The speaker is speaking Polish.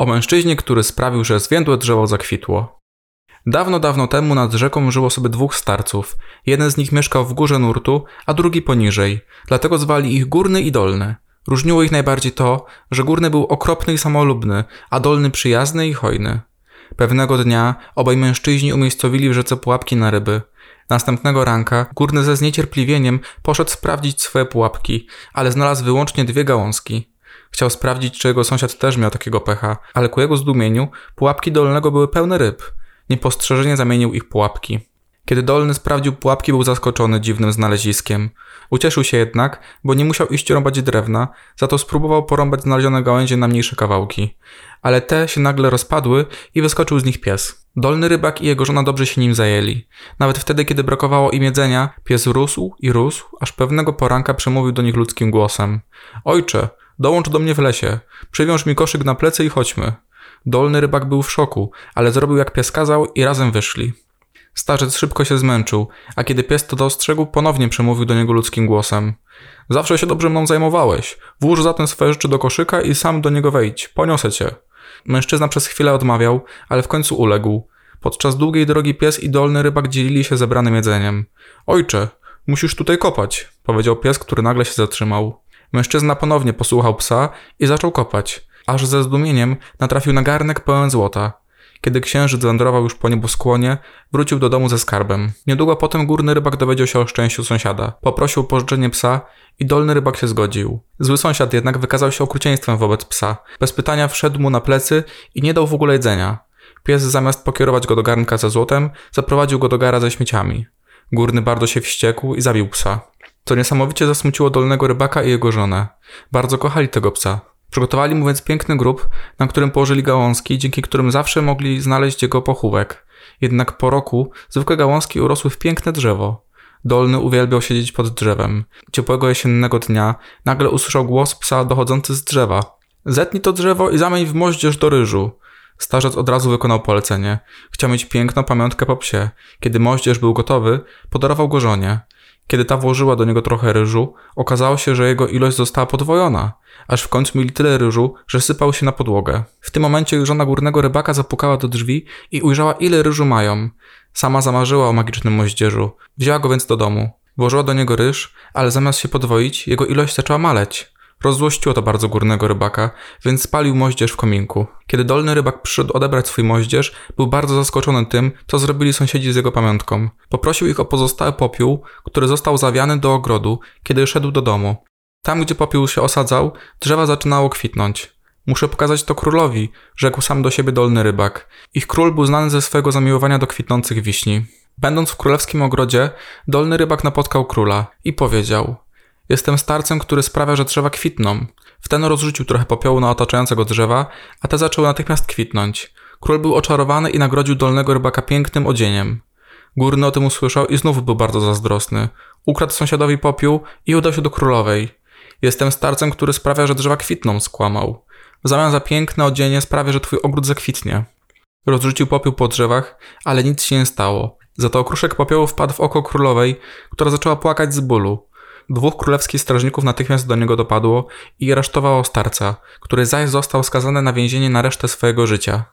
O mężczyźnie, który sprawił, że zwiędłe drzewo zakwitło. Dawno, dawno temu nad rzeką żyło sobie dwóch starców. Jeden z nich mieszkał w górze nurtu, a drugi poniżej. Dlatego zwali ich Górny i Dolny. Różniło ich najbardziej to, że Górny był okropny i samolubny, a Dolny przyjazny i hojny. Pewnego dnia obaj mężczyźni umiejscowili w rzece pułapki na ryby. Następnego ranka Górny ze zniecierpliwieniem poszedł sprawdzić swoje pułapki, ale znalazł wyłącznie dwie gałązki. Chciał sprawdzić, czy jego sąsiad też miał takiego pecha, ale ku jego zdumieniu pułapki Dolnego były pełne ryb. Niepostrzeżenie zamienił ich pułapki. Kiedy Dolny sprawdził pułapki, był zaskoczony dziwnym znaleziskiem. Ucieszył się jednak, bo nie musiał iść rąbać drewna, za to spróbował porąbać znalezione gałęzie na mniejsze kawałki. Ale te się nagle rozpadły i wyskoczył z nich pies. Dolny rybak i jego żona dobrze się nim zajęli. Nawet wtedy, kiedy brakowało im jedzenia, pies rósł i rósł, aż pewnego poranka przemówił do nich ludzkim głosem. Ojcze, dołącz do mnie w lesie, przywiąż mi koszyk na plecy i chodźmy. Dolny rybak był w szoku, ale zrobił jak pies kazał i razem wyszli. Starzec szybko się zmęczył, a kiedy pies to dostrzegł, ponownie przemówił do niego ludzkim głosem. Zawsze się dobrze mną zajmowałeś. Włóż zatem swoje rzeczy do koszyka i sam do niego wejdź. Poniosę cię. Mężczyzna przez chwilę odmawiał, ale w końcu uległ. Podczas długiej drogi pies i dolny rybak dzielili się zebranym jedzeniem. Ojcze, musisz tutaj kopać, powiedział pies, który nagle się zatrzymał. Mężczyzna ponownie posłuchał psa i zaczął kopać aż ze zdumieniem natrafił na garnek pełen złota. Kiedy księżyc wędrował już po nieboskłonie, wrócił do domu ze skarbem. Niedługo potem górny rybak dowiedział się o szczęściu sąsiada. Poprosił o pożyczenie psa i dolny rybak się zgodził. Zły sąsiad jednak wykazał się okrucieństwem wobec psa. Bez pytania wszedł mu na plecy i nie dał w ogóle jedzenia. Pies zamiast pokierować go do garnka ze złotem, zaprowadził go do gara ze śmieciami. Górny bardzo się wściekł i zabił psa. To niesamowicie zasmuciło dolnego rybaka i jego żonę. Bardzo kochali tego psa. Przygotowali mu więc piękny grób, na którym położyli gałązki, dzięki którym zawsze mogli znaleźć jego pochówek. Jednak po roku zwykłe gałązki urosły w piękne drzewo. Dolny uwielbiał siedzieć pod drzewem. Ciepłego jesiennego dnia nagle usłyszał głos psa dochodzący z drzewa. Zetnij to drzewo i zamień w moździerz do ryżu. Starzec od razu wykonał polecenie. Chciał mieć piękną pamiątkę po psie. Kiedy moździerz był gotowy, podarował go żonie. Kiedy ta włożyła do niego trochę ryżu, okazało się, że jego ilość została podwojona, aż w końcu mieli tyle ryżu, że sypał się na podłogę. W tym momencie żona górnego rybaka zapukała do drzwi i ujrzała, ile ryżu mają. Sama zamarzyła o magicznym moździerzu. Wzięła go więc do domu. Włożyła do niego ryż, ale zamiast się podwoić, jego ilość zaczęła maleć. Rozłościło to bardzo górnego rybaka, więc spalił moździerz w kominku. Kiedy dolny rybak przyszedł odebrać swój moździerz, był bardzo zaskoczony tym, co zrobili sąsiedzi z jego pamiątką. Poprosił ich o pozostały popiół, który został zawiany do ogrodu, kiedy szedł do domu. Tam, gdzie popiół się osadzał, drzewa zaczynało kwitnąć. Muszę pokazać to królowi, rzekł sam do siebie dolny rybak. Ich król był znany ze swojego zamiłowania do kwitnących wiśni. Będąc w królewskim ogrodzie, dolny rybak napotkał króla i powiedział – Jestem starcem, który sprawia, że drzewa kwitną. Wten rozrzucił trochę popiołu na otaczającego drzewa, a te zaczęły natychmiast kwitnąć. Król był oczarowany i nagrodził dolnego rybaka pięknym odzieniem. Górny o tym usłyszał i znów był bardzo zazdrosny. Ukradł sąsiadowi popiół i udał się do królowej. Jestem starcem, który sprawia, że drzewa kwitną, skłamał. W zamian za piękne odzienie sprawia, że twój ogród zakwitnie. Rozrzucił popiół po drzewach, ale nic się nie stało. Za to okruszek popiołu wpadł w oko królowej, która zaczęła płakać z bólu. Dwóch królewskich strażników natychmiast do niego dopadło i aresztowało starca, który zaś został skazany na więzienie na resztę swojego życia.